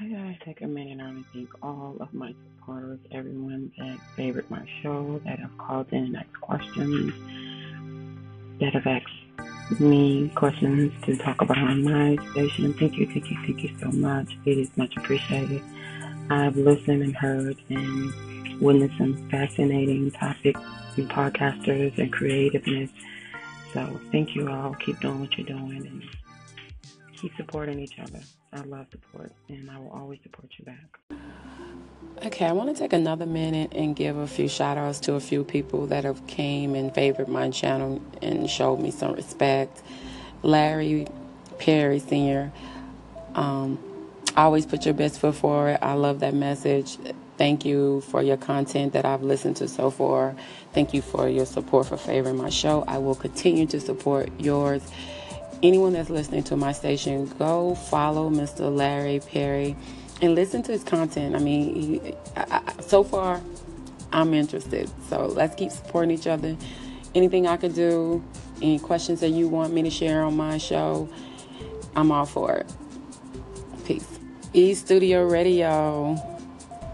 I gotta take a minute and thank all of my supporters, everyone that favored my show, that have called in and asked questions, that have asked me questions to talk about on my station. Thank you, thank you, thank you so much. It is much appreciated. I've listened and heard and witnessed some fascinating topics and podcasters and creativeness. So thank you all. Keep doing what you're doing and keep supporting each other. I love support, and I will always support you back. Okay, I want to take another minute and give a few shout outs to a few people that have came and favored my channel and showed me some respect. Larry Perry Sr. Um, always put your best foot forward. I love that message. Thank you for your content that I've listened to so far. Thank you for your support for favoring my show. I will continue to support yours anyone that's listening to my station, go follow Mr. Larry Perry and listen to his content. I mean, he, I, I, so far, I'm interested. So let's keep supporting each other. Anything I could do, any questions that you want me to share on my show, I'm all for it. Peace. E Studio Radio.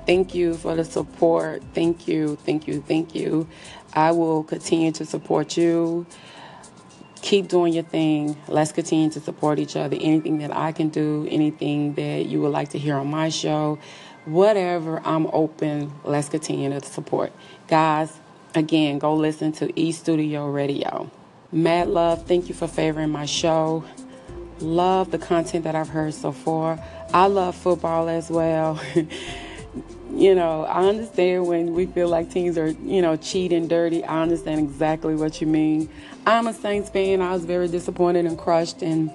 Thank you for the support. Thank you, thank you, thank you. I will continue to support you keep doing your thing. Let's continue to support each other. Anything that I can do, anything that you would like to hear on my show, whatever, I'm open. Let's continue to support. Guys, again, go listen to E Studio Radio. Mad Love, thank you for favoring my show. Love the content that I've heard so far. I love football as well. you know, I understand when we feel like teams are, you know, cheating, dirty. I understand exactly what you mean. I'm a Saints fan. I was very disappointed and crushed, and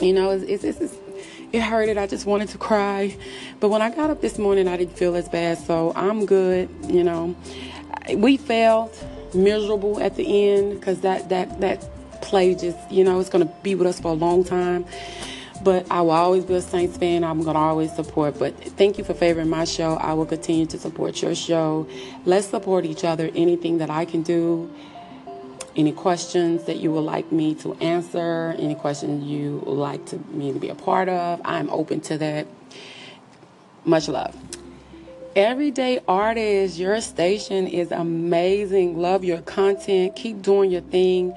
you know, it's, it's, it's, it hurted. I just wanted to cry, but when I got up this morning, I didn't feel as bad. So I'm good. You know, we failed, miserable at the end because that that that play just, you know, it's going to be with us for a long time. But I will always be a Saints fan. I'm going to always support. But thank you for favoring my show. I will continue to support your show. Let's support each other. Anything that I can do any questions that you would like me to answer, any questions you would like to me to be a part of, I'm open to that. Much love. Everyday artist, your station is amazing. Love your content. Keep doing your thing.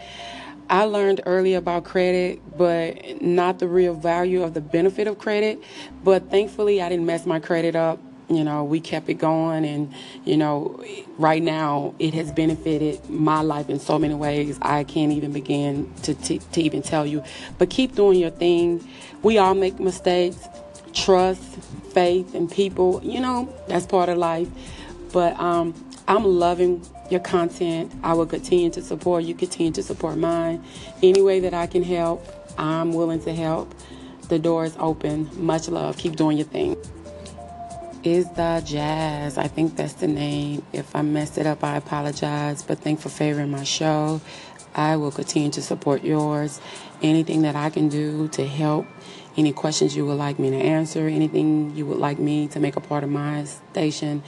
I learned early about credit, but not the real value of the benefit of credit. But thankfully, I didn't mess my credit up you know, we kept it going, and you know, right now it has benefited my life in so many ways. I can't even begin to, to, to even tell you. But keep doing your thing. We all make mistakes. Trust, faith, and people. You know, that's part of life. But um, I'm loving your content. I will continue to support you. Continue to support mine. Any way that I can help, I'm willing to help. The door is open. Much love. Keep doing your thing is the jazz. I think that's the name. If I messed it up, I apologize. But thank for favoring my show. I will continue to support yours. Anything that I can do to help, any questions you would like me to answer, anything you would like me to make a part of my station,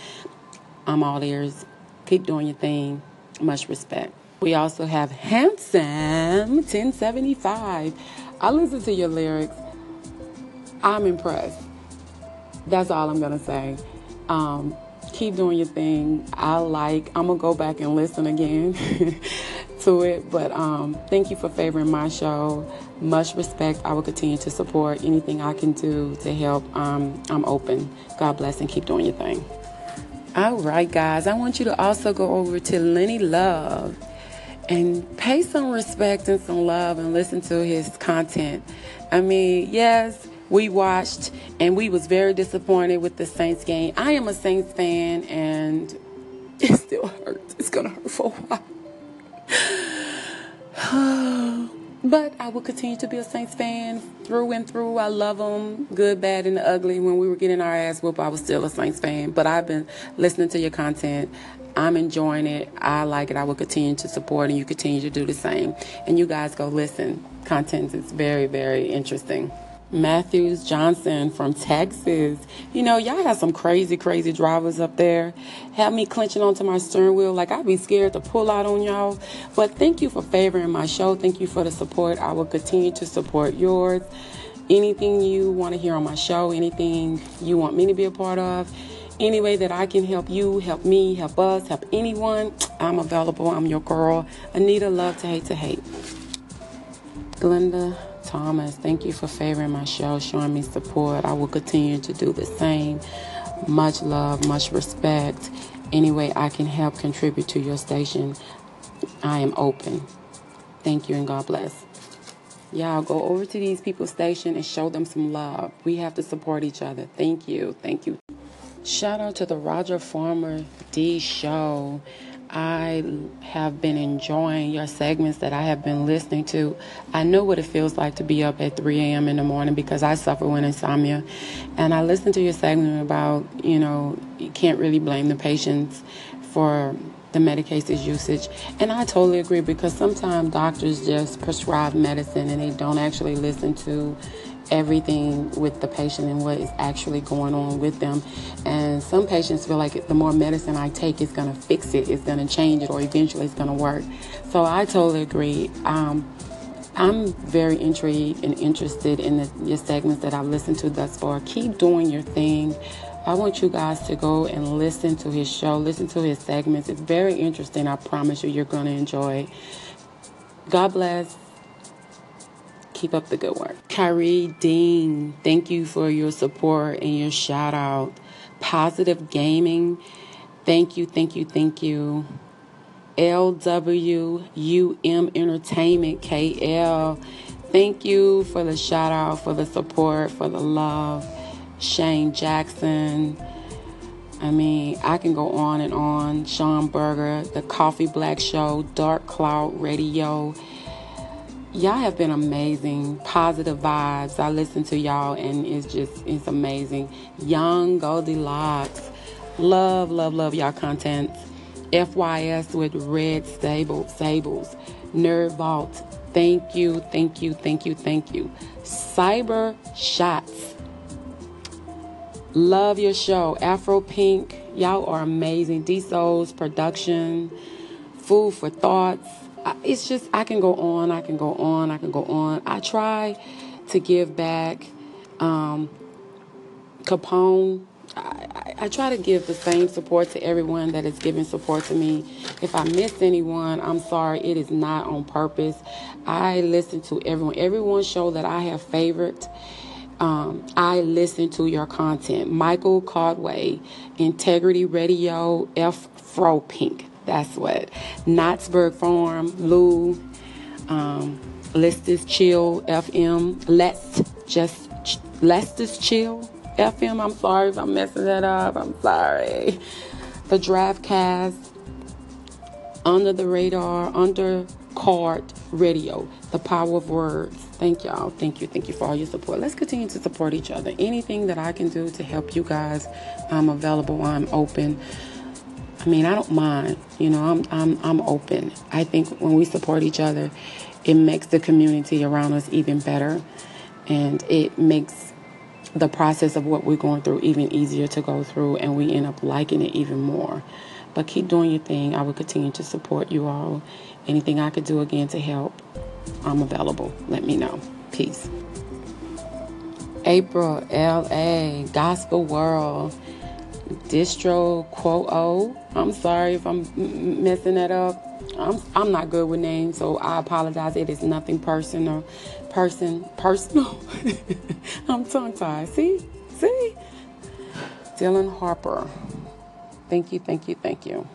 I'm all ears. Keep doing your thing. Much respect. We also have Handsome 1075. I listen to your lyrics. I'm impressed that's all I'm gonna say. Um, keep doing your thing. I like. I'm gonna go back and listen again to it. But um, thank you for favoring my show. Much respect. I will continue to support anything I can do to help. Um, I'm open. God bless and keep doing your thing. All right, guys. I want you to also go over to Lenny Love and pay some respect and some love and listen to his content. I mean, yes, we watched and we was very disappointed with the Saints game. I am a Saints fan and it still hurts. It's gonna hurt for a while. Oh, but I will continue to be a Saints fan through and through. I love them, good, bad, and ugly. When we were getting our ass whooped, I was still a Saints fan. But I've been listening to your content. I'm enjoying it. I like it. I will continue to support, and you continue to do the same. And you guys go listen. Content is very, very interesting. Matthews Johnson from Texas. You know, y'all have some crazy, crazy drivers up there. Have me clenching onto my steering wheel. Like, I'd be scared to pull out on y'all. But thank you for favoring my show. Thank you for the support. I will continue to support yours. anything you want to hear on my show, anything you want me to be a part of, any way that I can help you, help me, help us, help anyone, I'm available. I'm your girl. Anita, love to hate to hate. Glenda Thomas, thank you for favoring my show, showing me support. I will continue to do the same. Much love, much respect. Any way I can help contribute to your station, I am open. Thank you and God bless. Y'all go over to these people's station and show them some love. We have to support each other. Thank you. Thank you. Shout out to the Roger Farmer D show. I have been enjoying your segments that I have been listening to. I know what it feels like to be up at 3 a.m. in the morning because I suffer with insomnia. And I listened to your segment about, you know, you can't really blame the patients for the medications usage. And I totally agree because sometimes doctors just prescribe medicine and they don't actually listen to everything with the patient and what is actually going on with them. And some patients feel like the more medicine I take is going to fix it, it's going to change it, or eventually it's going to work. So I totally agree. Um, I'm very intrigued and interested in the, your segments that I've listened to thus far. Keep doing your thing. I want you guys to go and listen to his show, listen to his segments. It's very interesting. I promise you, you're going to enjoy. God bless. Keep up the good work. Kyrie Dean, thank you for your support and your shout out. Positive Gaming, thank you, thank you, thank you. LWUM Entertainment, KL, thank you for the shout out, for the support, for the love. Shane Jackson. I mean, I can go on and on. Sean Berger, The Coffee Black Show, Dark Cloud Radio. Y'all have been amazing. Positive vibes. I listen to y'all and it's just, it's amazing. Young Goldilocks. Love, love, love y'all content. FYS with Red Stable, Sables. Nerd Vault. Thank you, thank you, thank you, thank you. Cyber Shots. Love your show. Afro Pink. Y'all are amazing. D Souls production. Food for thoughts. It's just, I can go on. I can go on. I can go on. I try to give back. Um, Capone. I, I, I try to give the same support to everyone that is giving support to me. If I miss anyone, I'm sorry. It is not on purpose. I listen to everyone. Everyone show that I have favored um, I listen to your content. Michael Caldway, Integrity Radio, F Fro Pink. That's what. Knotsburg Farm, Lou, um, Let's Chill FM. Let's just Let's Chill FM. I'm sorry if I'm messing that up. I'm sorry. The Draftcast, Under the Radar, Under Card Radio, The Power of Words. Thank y'all. Thank you. Thank you for all your support. Let's continue to support each other. Anything that I can do to help you guys, I'm available. I'm open. I mean, I don't mind. You know, I'm I'm I'm open. I think when we support each other, it makes the community around us even better, and it makes the process of what we're going through even easier to go through, and we end up liking it even more. But keep doing your thing. I will continue to support you all. Anything I could do again to help, I'm available. Let me know. Peace. April, LA, Gospel World, Distro Quo. I'm sorry if I'm messing that up. I'm I'm not good with names, so I apologize. It is nothing personal. Person personal. I'm tongue tied. See? See? Dylan Harper. Thank you, thank you, thank you.